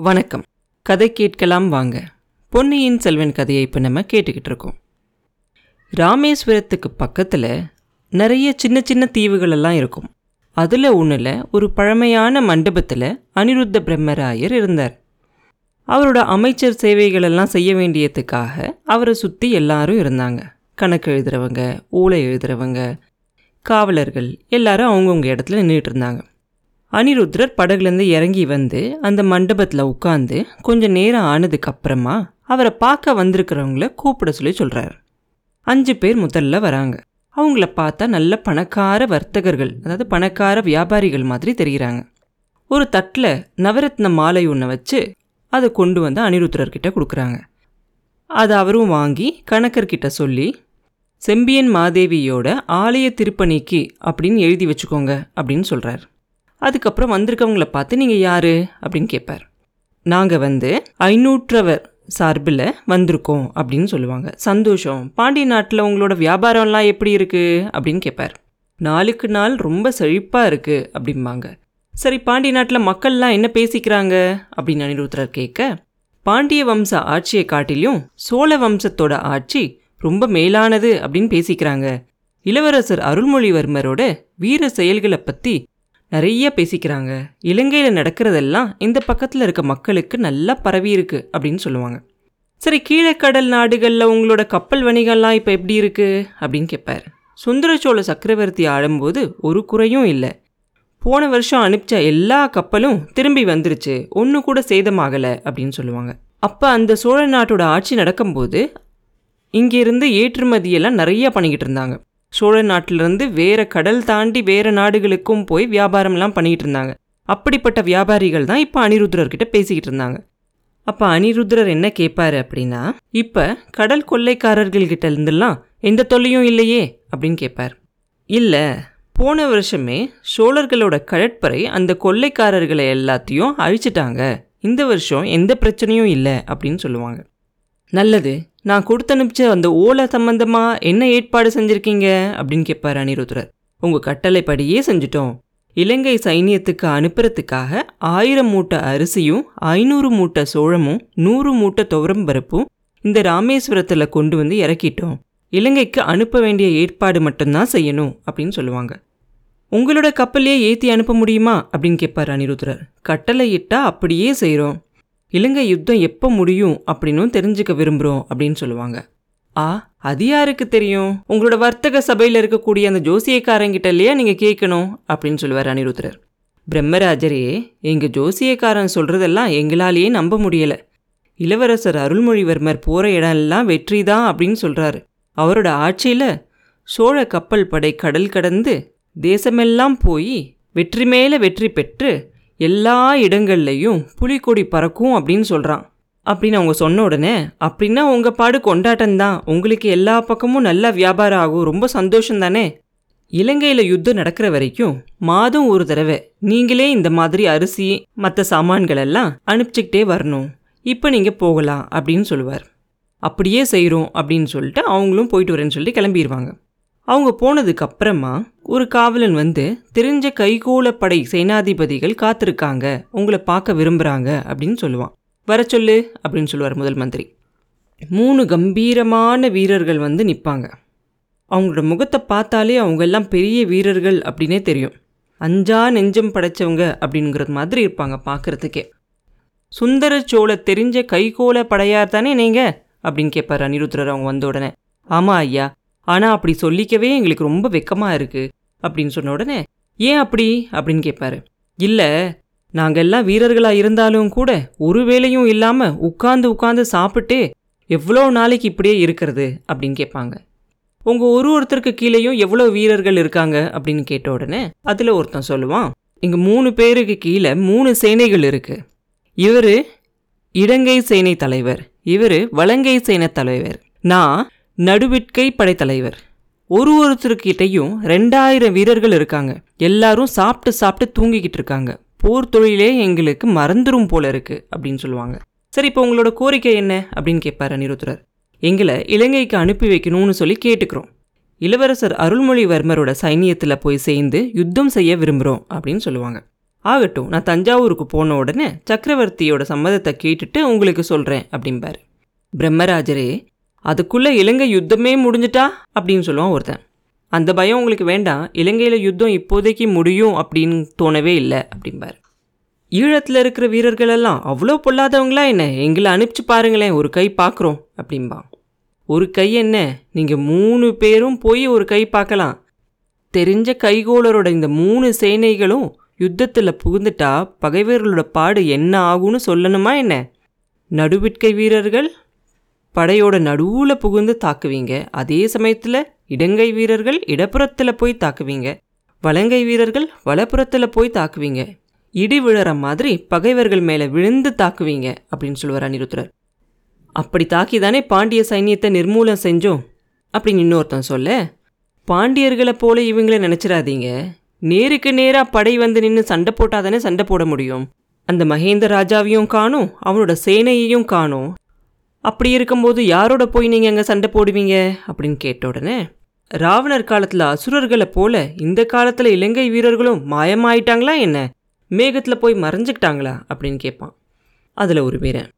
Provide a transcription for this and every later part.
வணக்கம். கதை கேட்கலாம் வாங்க. பொன்னியின் செல்வன் கதையை இப்போ நம்ம கேட்டுக்கிட்டு இருக்கோம். ராமேஸ்வரத்துக்கு பக்கத்தில் நிறைய சின்ன சின்ன தீவுகள் எல்லாம் இருக்கும். அதில் ஒன்றில் ஒரு பழமையான மண்டபத்தில் அனிருத்த பிரம்மராயர் இருந்தார். அவரோட அமைச்சர் சேவைகளெல்லாம் செய்ய வேண்டியதுக்காக அவரை சுற்றி எல்லாரும் இருந்தாங்க. கணக்கு எழுதுறவங்க ஓலை எழுதுறவங்க காவலர்கள் எல்லாரும் அவங்கவுங்க இடத்துல நின்றுட்டு இருந்தாங்க. அனிருத்ரர் படகுலேருந்து இறங்கி வந்து அந்த மண்டபத்தில் உட்காந்து கொஞ்சம் நேரம் ஆனதுக்கப்புறமா அவரை பார்க்க வந்திருக்கிறவங்கள கூப்பிட சொல்லி சொல்கிறார் அஞ்சு பேர் முதல்ல வராங்க. அவங்கள பார்த்தா நல்ல பணக்கார வர்த்தகர்கள் அதாவது பணக்கார வியாபாரிகள் மாதிரி தெரிகிறாங்க ஒரு தட்டில் நவரத்ன மாலை ஒன்றை வச்சு அதை கொண்டு வந்து அனிருத்ரர்கிட்ட கொடுக்குறாங்க. அதை அவரும் வாங்கி கணக்கர்கிட்ட சொல்லி செம்பியன் மாதேவியோட ஆலய திருப்பணிக்கு அப்படின்னு எழுதி வச்சுக்கோங்க அப்படின்னு சொல்கிறார் அதுக்கப்புறம் வந்திருக்கவங்கள பார்த்து நீங்கள் யார்? அப்படின்னு கேட்பார் நாங்கள் வந்து ஐநூற்றவர் சார்பில் வந்திருக்கோம் அப்படின்னு சொல்லுவாங்க. சந்தோஷம். பாண்டிய நாட்டில் உங்களோட வியாபாரம்லாம் எப்படி இருக்குது அப்படின்னு கேட்பார் நாளுக்கு நாள் ரொம்ப செழிப்பாக இருக்குது அப்படிம்பாங்க. சரி பாண்டிய நாட்டில் மக்கள்லாம் என்ன பேசிக்கிறாங்க? அப்படின்னு அனிருத்ரர் கேட்க பாண்டிய வம்ச ஆட்சியை காட்டிலும் சோழ வம்சத்தோட ஆட்சி ரொம்ப மேலானது அப்படின்னு பேசிக்கிறாங்க. இளவரசர் அருள்மொழிவர்மரோட வீர செயல்களை பற்றி நிறைய பேசிக்கிறாங்க. இலங்கையில் நடக்கிறதெல்லாம் இந்த பக்கத்தில் இருக்க மக்களுக்கு நல்லா பரவி இருக்கு அப்படின்னு சொல்லுவாங்க. சரி கீழக்கடல் நாடுகளில் உங்களோட கப்பல் வணிகம்லாம் இப்போ எப்படி இருக்குது அப்படின்னு கேட்பார் சுந்தரச்சோழ சக்கரவர்த்தி ஆளும்போது ஒரு குறையும் இல்லை. போன வருஷம் அனுப்பிச்ச எல்லா கப்பலும் திரும்பி வந்துருச்சு. ஒன்று கூட சேதமாகலை அப்படின்னு சொல்லுவாங்க. அப்போ அந்த சோழ நாட்டோட ஆட்சி நடக்கும்போது இங்கேருந்து ஏற்றுமதியெல்லாம் நிறைய பண்ணிக்கிட்டு இருந்தாங்க. சோழ நாட்டிலிருந்து வேற கடல் தாண்டி வேற நாடுகளுக்கும் போய் வியாபாரம்லாம் பண்ணிகிட்டு இருந்தாங்க அப்படிப்பட்ட வியாபாரிகள் தான் இப்போ அனிருத்ரர்கிட்ட பேசிக்கிட்டு இருந்தாங்க அப்போ அனிருத்ரர் என்ன கேட்பாரு அப்படின்னா இப்போ கடல் கொள்ளைக்காரர்கள்கிட்ட இருந்தெல்லாம் எந்த தொல்லையும் இல்லையே அப்படின்னு கேட்பார் இல்லை போன வருஷமே சோழர்களோட கடற்படை அந்த கொள்ளைக்காரர்களை எல்லாத்தையும் அழிச்சிட்டாங்க. இந்த வருஷம் எந்த பிரச்சனையும் இல்லை அப்படின்னு சொல்லுவாங்க. நல்லது நான் கொடுத்து அனுப்பிச்ச அந்த ஓலை சம்மந்தமாக என்ன ஏற்பாடு செஞ்சுருக்கீங்க? அப்படின்னு கேட்பார் அனிருத்ரர் உங்கள் கட்டளைப்படியே செஞ்சுட்டோம். இலங்கை சைனியத்துக்கு அனுப்புறதுக்காக ஆயிரம் மூட்டை அரிசியும் ஐநூறு மூட்டை சோழமும் நூறு மூட்டை துவரம் பருப்பும் இந்த ராமேஸ்வரத்தில் கொண்டு வந்து இறக்கிட்டோம். இலங்கைக்கு அனுப்ப வேண்டிய ஏற்பாடு மட்டும்தான் செய்யணும் அப்படின்னு சொல்லுவாங்க. உங்களோட கப்பல்லையே ஏற்றி அனுப்ப முடியுமா? அப்படின்னு கேட்பார் அனிருத்ரர் கட்டளை அப்படியே செய்கிறோம் இலங்கை யுத்தம் எப்போ முடியும் அப்படின்னும் தெரிஞ்சுக்க விரும்புகிறோம் அப்படின்னு சொல்லுவாங்க. ஆ அது யாருக்கு தெரியும்? உங்களோட வர்த்தக சபையில் இருக்கக்கூடிய அந்த ஜோசியக்காரங்கிட்ட இல்லையா நீங்கள் கேட்கணும் அப்படின்னு சொல்லுவார் அனிருத்ரர் பிரம்மராஜரே எங்கள் ஜோசியக்காரன் சொல்கிறதெல்லாம் எங்களாலேயே நம்ப முடியலை. இளவரசர் அருள்மொழிவர்மர் போகிற இடம்லாம் வெற்றி தான் அப்படின்னு சொல்கிறாரு அவரோட ஆட்சியில் சோழ கப்பல் படை கடல் கடந்து தேசமெல்லாம் போய் வெற்றி மேலே வெற்றி பெற்று எல்லா இடங்கள்லையும் புலிக்கொடி பறக்கும் அப்படின்னு சொல்கிறான் அப்படின்னு அவங்க சொன்ன உடனே அப்படின்னா உங்கள் பாடு கொண்டாட்டம் தான் உங்களுக்கு எல்லா பக்கமும் நல்ல வியாபாரம் ஆகும். ரொம்ப சந்தோஷம் தானே? இலங்கையில் யுத்தம் நடக்கிற வரைக்கும் மாதம் ஒரு தடவை நீங்களே இந்த மாதிரி அரிசி மற்ற சாமான்கள் எல்லாம் அனுப்பிச்சிக்கிட்டே வரணும். இப்போ நீங்கள் போகலாம் அப்படின்னு சொல்லுவார். அப்படியே செய்கிறோம் அப்படின்னு சொல்லிட்டு அவங்களும் போயிட்டு வரேன்னு சொல்லிட்டு கிளம்பிடுவாங்க அவங்க போனதுக்கு அப்புறமா ஒரு காவலன் வந்து தெரிஞ்ச கைகோளப்படை சேனாதிபதிகள் காத்திருக்காங்க. உங்களை பார்க்க விரும்புகிறாங்க அப்படின்னு சொல்லுவான். வர சொல்லு. அப்படின்னு சொல்லுவார் முதல் மந்திரி. மூணு கம்பீரமான வீரர்கள் வந்து நிற்பாங்க அவங்களோட முகத்தை பார்த்தாலே அவங்க எல்லாம் பெரிய வீரர்கள் அப்படின்னே தெரியும். அஞ்சா நெஞ்சம் படைச்சவங்க அப்படிங்கிறது மாதிரி இருப்பாங்க பார்க்குறதுக்கே. சுந்தர சோழ தெரிஞ்ச கைகோள படையார் தானே நீங்கள் அப்படின்னு கேட்பார் அனிருத்ரர் அவங்க வந்த உடனே. ஆமாம் ஐயா. ஆனால் அப்படி சொல்லிக்கவே எங்களுக்கு ரொம்ப வெக்கமாக இருக்குது அப்படின்னு சொன்ன உடனே ஏன் அப்படி? அப்படின்னு கேட்பாரு இல்லை நாங்கள் எல்லாம் வீரர்களாக இருந்தாலும் கூட ஒரு வேலையும் இல்லாமல் உட்காந்து உட்காந்து சாப்பிட்டு எவ்வளோ நாளைக்கு இப்படியே இருக்கிறது? அப்படின்னு கேட்பாங்க உங்கள் ஒரு ஒருத்தருக்கு கீழேயும் எவ்வளோ வீரர்கள் இருக்காங்க? அப்படின்னு கேட்ட உடனே அதில் ஒருத்தன் சொல்லுவான் இங்கே மூணு பேருக்கு கீழே மூணு சேனைகள் இருக்குது இவர் இடங்கை சேனை தலைவர் இவர் வலங்கை சேனை தலைவர். நான் நடுவிற்கை படைத்தலைவர். ஒரு ஒருத்தருக்கிட்டையும் ரெண்டாயிரம் வீரர்கள் இருக்காங்க. எல்லாரும் சாப்பிட்டு சாப்பிட்டு தூங்கிக்கிட்டு இருக்காங்க. போர் தொழிலே எங்களுக்கு மறந்துரும் போல இருக்கு அப்படின்னு சொல்லுவாங்க. சரி இப்போ உங்களோட கோரிக்கை என்ன? அப்படின்னு கேட்பார் அனிருத்ரர் எங்களை இலங்கைக்கு அனுப்பி வைக்கணும்னு சொல்லி கேட்டுக்கிறோம். இளவரசர் அருள்மொழிவர்மரோட சைனியத்தில் போய் சேர்ந்து யுத்தம் செய்ய விரும்புகிறோம் அப்படின்னு சொல்லுவாங்க. ஆகட்டும் நான் தஞ்சாவூருக்கு போன உடனே சக்கரவர்த்தியோட சம்மதத்தை கேட்டுட்டு உங்களுக்கு சொல்கிறேன் அப்படிம்பார். பிரம்மராஜரே அதுக்குள்ளே இலங்கை யுத்தமே முடிஞ்சிட்டா? அப்படின்னு சொல்லுவான் ஒருத்தன். அந்த பயம் உங்களுக்கு வேண்டாம். இலங்கையில் யுத்தம் இப்போதைக்கு முடியும் அப்படின்னு தோணவே இல்லை அப்படிம்பார். ஈழத்தில் இருக்கிற வீரர்கள் எல்லாம் அவ்வளோ பொல்லாதவங்களா என்ன? எங்களை அனுப்பிச்சு பாருங்களேன் ஒரு கை பார்க்குறோம் அப்படிம்பா ஒரு கை என்ன? நீங்கள் மூணு பேரும் போய் ஒரு கை பார்க்கலாம். தெரிஞ்ச கைகோளரோட இந்த மூணு சேனைகளும் யுத்தத்தில் புகுந்துட்டா பகைவர்களோட பாடு என்ன ஆகும்னு சொல்லணுமா என்ன? நடுவிற்கை வீரர்கள் படையோட நடுவில் புகுந்து தாக்குவீங்க. அதே சமயத்தில் இடங்கை வீரர்கள் இடப்புறத்தில் போய் தாக்குவீங்க. வலங்கை வீரர்கள் வலப்புறத்தில் போய் தாக்குவீங்க. இடி விழற மாதிரி பகைவர்கள் மேலே விழுந்து தாக்குவீங்க அப்படின்னு சொல்லுவார் அனிருத்ரர் அப்படி தாக்கி தானே பாண்டிய சைன்யத்தை நிர்மூலம் செஞ்சோம் அப்படின்னு இன்னொருத்தன் சொல்ல பாண்டியர்களை போல இவங்கள நினச்சிடாதீங்க. நேருக்கு நேராக படை வந்து நின்று சண்டை போட்டால் தானே சண்டை போட முடியும். அந்த மகேந்திர ராஜாவையும் காணும் அவனோட சேனையையும் காணும். அப்படி இருக்கும்போது யாரோட போய் நீங்கள் அங்கே சண்டை போடுவீங்க? அப்படின்னு கேட்ட உடனே ராவணர் காலத்தில் அசுரர்களை போல இந்த காலத்தில் இலங்கை வீரர்களும் மாயமாயிட்டாங்களா என்ன? மேகத்தில் போய் மறைஞ்சிக்கிட்டாங்களா? அப்படின்னு கேட்பான் அதில் ஒரு வீரன்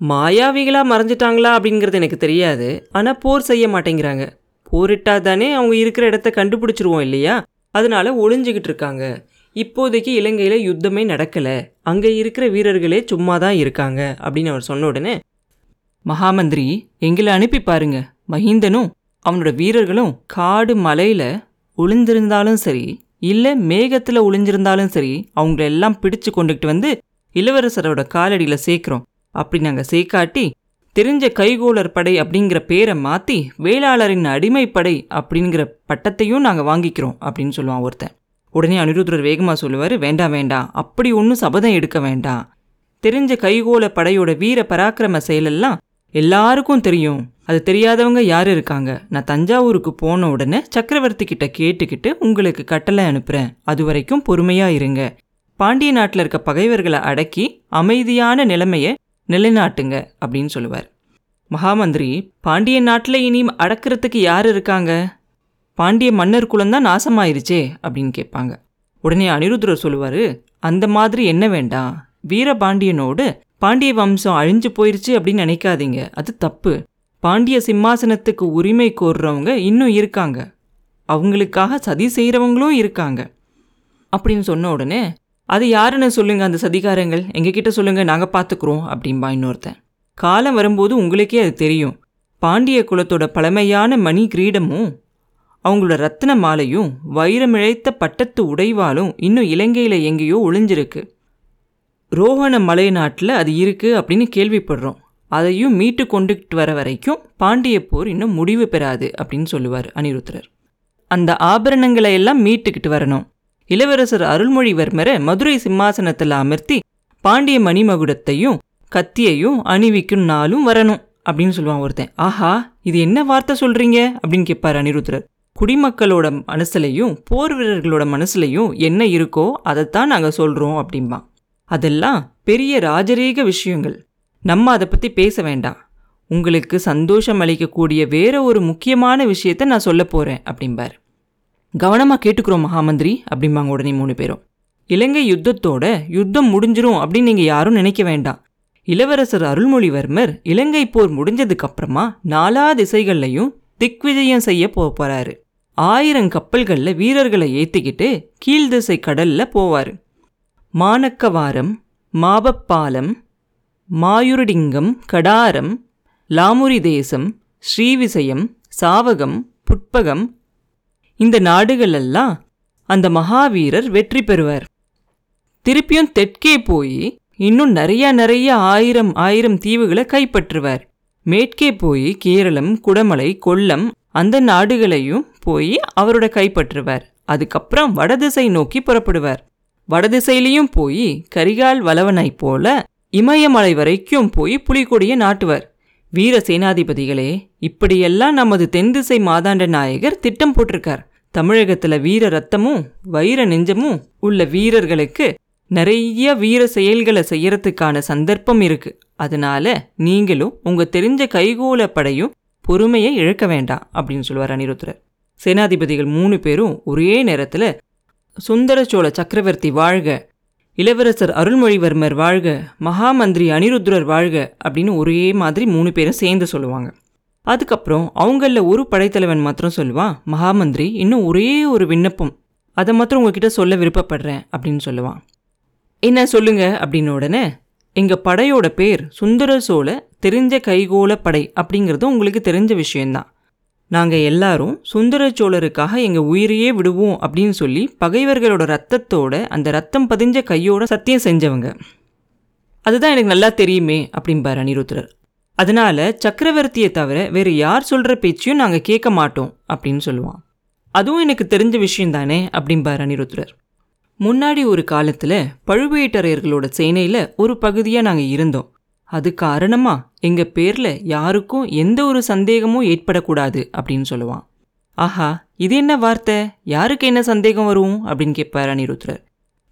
மாயாவிகளாக மறைஞ்சிட்டாங்களா? அப்படிங்கிறது எனக்கு தெரியாது. ஆனால் போர் செய்ய மாட்டேங்கிறாங்க. போரிட்டா தானே அவங்க இருக்கிற இடத்த கண்டுபிடிச்சிருவோம் இல்லையா? அதனால் ஒளிஞ்சிக்கிட்டு இருக்காங்க. இப்போதைக்கு இலங்கையில் யுத்தமே நடக்கலை. அங்கே இருக்கிற வீரர்களே சும்மா தான் இருக்காங்க அப்படின்னு அவர் சொன்ன உடனே மகாமந்திரி எங்களை அனுப்பி பாருங்க. மஹிந்தனும் அவனோட வீரர்களும் காடு மலையில் ஒளிந்திருந்தாலும் சரி இல்லை மேகத்தில் ஒளிஞ்சிருந்தாலும் சரி அவங்கள எல்லாம் பிடிச்சு கொண்டுகிட்டு வந்து இளவரசரோட காலடியில் சேர்க்குறோம். அப்படி நாங்கள் சேர்க்காட்டி தெரிஞ்ச கைகோளர் படை அப்படிங்கிற பேரை மாற்றி வேளாளரின் அடிமைப்படை அப்படிங்கிற பட்டத்தையும் நாங்கள் வாங்கிக்கிறோம் அப்படின்னு சொல்லுவான் ஒருத்தன். உடனே அனிருத்ரர் வேகமாக சொல்லுவார் வேண்டாம் வேண்டாம் அப்படி ஒன்றும் சபதம் எடுக்க வேண்டாம். தெரிஞ்ச கைகோள படையோட வீர பராக்கிரம செயலெல்லாம் எல்லாருக்கும் தெரியும். அது தெரியாதவங்க யார் இருக்காங்க? நான் தஞ்சாவூருக்கு போன உடனே சக்கரவர்த்தி கிட்ட கேட்டுக்கிட்டு உங்களுக்கு கட்டளை அனுப்புகிறேன் அது வரைக்கும் பொறுமையாக இருங்க. பாண்டிய நாட்டில் இருக்க பகைவர்களை அடக்கி அமைதியான நிலைமையை நிலைநாட்டுங்க அப்படின்னு சொல்லுவார். மகாமந்திரி பாண்டிய நாட்டில் இனி அடக்கிறதுக்கு யார் இருக்காங்க? பாண்டிய மன்னர் குலந்தான் நாசமாயிருச்சே அப்படின்னு கேட்பாங்க. உடனே அனிருத்ரர் சொல்லுவார் அந்த மாதிரி என்ன வேண்டாம். வீரபாண்டியனோடு பாண்டிய வம்சம் அழிஞ்சு போயிருச்சு அப்படின்னு நினைக்காதீங்க. அது தப்பு. பாண்டிய சிம்மாசனத்துக்கு உரிமை கோர்றவங்க இன்னும் இருக்காங்க. அவங்களுக்காக சதி செய்கிறவங்களும் இருக்காங்க. அப்படின்னு சொன்ன உடனே அது யாருன்னு சொல்லுங்கள் அந்த சதிகாரங்கள். எங்ககிட்ட சொல்லுங்கள் நாங்கள் பார்த்துக்குறோம் அப்படின்பா இன்னொருத்தன். காலம் வரும்போது உங்களுக்கே அது தெரியும். பாண்டிய குலத்தோட பழமையான மணி கிரீடமும் அவங்களோட ரத்தின மாலையும் வைரமிழைத்த பட்டத்து உடைவாலும் இன்னும் இலங்கையில் எங்கேயோ ஒளிஞ்சிருக்கு. ரோஹண மலை நாட்டில் அது இருக்குது அப்படின்னு கேள்விப்படுறோம். அதையும் மீட்டு கொண்டுகிட்டு வர வரைக்கும் பாண்டிய போர் இன்னும் முடிவு பெறாது அப்படின்னு சொல்லுவார் அனிருத்ரர் அந்த ஆபரணங்களை எல்லாம் மீட்டுக்கிட்டு வரணும். இளவரசர் அருள்மொழிவர்மரை மதுரை சிம்மாசனத்தில் அமர்த்தி பாண்டிய மணிமகுடத்தையும் கத்தியையும் அணிவிக்கும் நாளும் வரணும் அப்படின்னு சொல்லுவான் ஒருத்தன். ஆஹா இது என்ன வார்த்தை சொல்கிறீங்க அப்படின்னு கேட்பார் அனிருத்ரர் குடிமக்களோட மனசுலையும் போர் வீரர்களோட மனசுலையும் என்ன இருக்கோ அதைத்தான் நாங்கள் சொல்கிறோம் அப்படிம்பான். அதெல்லாம் பெரிய ராஜரீக விஷயங்கள். நம்ம அதை பற்றி பேச வேண்டாம் உங்களுக்கு சந்தோஷம் அளிக்கக்கூடிய வேற ஒரு முக்கியமான விஷயத்த நான் சொல்ல போகிறேன் அப்படிம்பார். கவனமாக கேட்டுக்கிறோம் மகாமந்திரி அப்படிம்பாங்க உடனே மூணு பேரும். இலங்கை யுத்தத்தோட யுத்தம் முடிஞ்சிரும் அப்படின்னு நீங்கள் யாரும் நினைக்க வேண்டாம் இளவரசர் அருள்மொழிவர்மர் இலங்கை போர் முடிஞ்சதுக்கப்புறமா நாலா திசைகள்லையும் திக்விஜயம் செய்ய போக போகிறாரு ஆயிரம் கப்பல்களில் வீரர்களை ஏற்றிக்கிட்டு கீழ்திசை கடலில் போவார். மானக்கவாரம் மாபப்பாலம் மாயுருடிங்கம் கடாரம் லாமுரி தேசம் ஸ்ரீவிசயம் சாவகம் புட்பகம். இந்த நாடுகளெல்லாம் அந்த மகாவீரர் வெற்றி பெறுவார். திருப்பியும் தெற்கே போய் இன்னும் நிறைய நிறைய ஆயிரம் ஆயிரம் தீவுகளை கைப்பற்றுவார். மேற்கே போய் கேரளம் குடமலை கொல்லம் அந்த நாடுகளையும் போய் அவரோட கைப்பற்றுவார். அதுக்கப்புறம் வடதிசை நோக்கி புறப்படுவார். வடதிசையிலையும் போய் கரிகால் வளவனை போல இமயமலை வரைக்கும் போய் புலிகொடியை நாட்டுவர். வீர சேனாதிபதிகளே இப்படியெல்லாம் நமது தென்திசை மாதாண்ட நாயகர் திட்டம் போட்டிருக்கார். தமிழகத்துல வீர ரத்தமும் வைர நெஞ்சமும் உள்ள வீரர்களுக்கு நிறைய வீர செயல்களை செய்யறதுக்கான சந்தர்ப்பம் இருக்கு. அதனால நீங்களும் உங்க தெரிஞ்ச கைகோல படையும் பொறுமையை இழக்க வேண்டாம் அப்படின்னு சொல்லுவார் அனிருத்ரர் சேனாதிபதிகள் மூணு பேரும் ஒரே நேரத்தில் சுந்தர சோழ சக்கரவர்த்தி வாழ்க இளவரசர் அருள்மொழிவர்மர் வாழ்க மகாமந்திரி அனிருத்ரர் வாழ்க அப்படின்னு ஒரே மாதிரி மூணு பேரும் சேர்ந்து சொல்லுவாங்க. அதுக்கப்புறம் அவங்களில் ஒரு படைத்தலைவன் மாத்திரம் சொல்லுவான் மகாமந்திரி இன்னும் ஒரே ஒரு விண்ணப்பம் அதை மாத்திரம் உங்ககிட்ட சொல்ல விருப்பப்படுறேன் அப்படின்னு சொல்லுவான் என்ன சொல்லுங்க அப்படின்னு உடனே எங்கள் படையோட பேர் சுந்தர சோழ தெரிஞ்ச கைகோல படை அப்படிங்கிறது உங்களுக்கு தெரிஞ்ச விஷயந்தான் நாங்கள் எல்லாரும் சுந்தர சோழருக்காக எங்கள் உயிரையே விடுவோம் அப்படின்னு சொல்லி பகைவர்களோட ரத்தத்தோட அந்த ரத்தம் பதிஞ்ச கையோட சத்தியம் செஞ்சவங்க. அதுதான் எனக்கு நல்லா தெரியுமே அப்படிம்பார் அனிருத்ரர் அதனால சக்கரவர்த்தியை தவிர வேறு யார் சொல்கிற பேச்சையும் நாங்கள் கேட்க மாட்டோம் அப்படின்னு சொல்லுவான். அதுவும் எனக்கு தெரிஞ்ச விஷயம் தானே அப்படிம்பார் அனிருத்ரர் முன்னாடி ஒரு காலத்தில் பழுவேட்டரையர்களோட சேனையில் ஒரு பகுதியாக நாங்கள் இருந்தோம். அது காரணமா? எங்கள் பேரில் யாருக்கும் எந்த ஒரு சந்தேகமும் ஏற்படக்கூடாது அப்படின்னு சொல்லுவான். ஆஹா இது என்ன வார்த்தை? யாருக்கு என்ன சந்தேகம் வரும்? அப்படின்னு கேட்பார் அனிருத்ரர்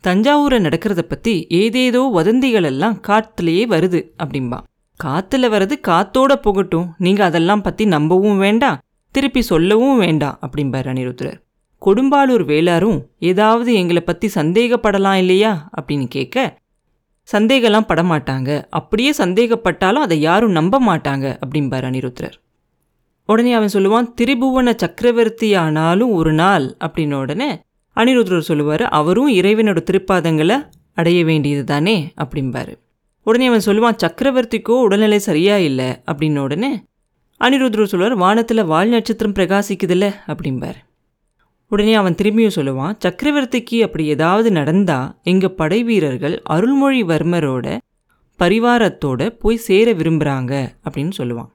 தஞ்சாவூரை நடக்கிறத பற்றி ஏதேதோ வதந்திகள் எல்லாம் காற்றுலேயே வருது அப்படின்பா காத்துல வர்றது காத்தோட போகட்டும். நீங்கள் அதெல்லாம் பற்றி நம்பவும் வேண்டாம். திருப்பி சொல்லவும் வேண்டாம் அப்படிம்பார் அனிருத்ரர் கொடும்பாலூர் வேளாரும் ஏதாவது எங்களை பற்றி சந்தேகப்படலாம் இல்லையா? அப்படின்னு கேட்க சந்தேகம்லாம் படமாட்டாங்க. அப்படியே சந்தேகப்பட்டாலும் அதை யாரும் நம்ப மாட்டாங்க அப்படிம்பார் அனிருத்ரர் உடனே அவன் சொல்லுவான் திரிபுவன சக்கரவர்த்தி ஆனாலும் ஒரு நாள் அப்படின்ன உடனே அனிருத்ரர் சொல்லுவார் அவரும் இறைவனோட திருப்பாதங்களை அடைய வேண்டியது தானே அப்படிம்பாரு. உடனே அவன் சொல்லுவான் சக்கரவர்த்திக்கோ உடல்நிலை சரியா இல்லை அப்படின்ன உடனே அனிருத்ரர் சொல்லுவார் வானத்தில் வால் நட்சத்திரம் பிரகாசிக்குதுல்ல அப்படிம்பார். உடனே அவன் திரும்பியும் சொல்லுவான் சக்கரவர்த்திக்கு அப்படி ஏதாவது நடந்தா எங்கள் படை வீரர்கள் அருள்மொழிவர்மரோட பரிவாரத்தோட போய் சேர விரும்புகிறாங்க அப்படின்னு சொல்லுவான்.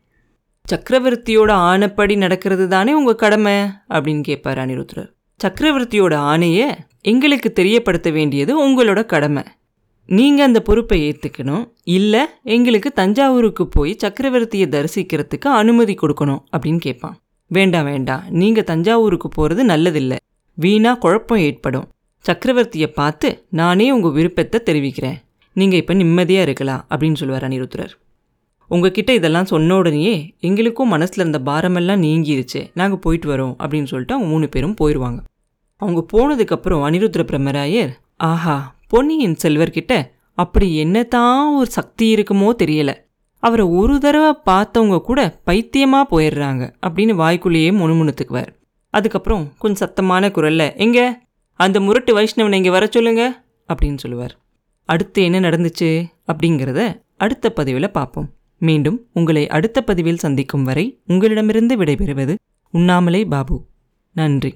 சக்கரவர்த்தியோட ஆணைப்படி நடக்கிறது தானே உங்கள் கடமை? அப்படின்னு கேட்பார் அனிருத்ரர் சக்கரவர்த்தியோட ஆணையை எங்களுக்கு தெரியப்படுத்த வேண்டியது உங்களோட கடமை. நீங்கள் அந்த பொறுப்பை ஏற்றுக்கணும் இல்லை எங்களுக்கு தஞ்சாவூருக்கு போய் சக்கரவர்த்தியை தரிசிக்கிறதுக்கு அனுமதி கொடுக்கணும் அப்படின்னு கேட்பான். வேண்டாம் வேண்டாம். நீங்கள் தஞ்சாவூருக்கு போகிறது நல்லதில்லை. வீணா குழப்பம் ஏற்படும். சக்கரவர்த்தியை பார்த்து நானே உங்கள் விருப்பத்தை தெரிவிக்கிறேன். நீங்கள் இப்போ நிம்மதியாக இருக்கலாம் அப்படின்னு சொல்லுவார் அனிருத்ரர் உங்ககிட்ட இதெல்லாம் சொன்ன உடனேயே எங்களுக்கும் மனசில் இருந்த பாரமெல்லாம் நீங்கிருச்சு. நாங்கள் போயிட்டு வரோம் அப்படின்னு சொல்லிட்டு அவங்க மூணு பேரும் போயிடுவாங்க அவங்க போனதுக்கப்புறம் அனிருத்ர பிரம்மராயர் ஆஹா பொன்னியின் செல்வர்கிட்ட அப்படி என்னதான் ஒரு சக்தி இருக்குமோ தெரியலை. அவரை ஒரு தடவை பார்த்தவங்க கூட பைத்தியமாக போயிடுறாங்க அப்படின்னு வாய்க்குள்ளேயே முணுமுணுத்துக்குவார். அதுக்கப்புறம் கொஞ்சம் சத்தமான குரல்ல எங்க? அந்த முரட்டு வைஷ்ணவனை இங்கே வர சொல்லுங்க அப்படின்னு சொல்லுவார். அடுத்து என்ன நடந்துச்சு அப்படிங்கிறத அடுத்த பதிவில் பார்ப்போம். மீண்டும் உங்களை அடுத்த பதிவில் சந்திக்கும் வரை உங்களிடமிருந்து விடைபெறுவது உண்ணாமலே பாபு. நன்றி.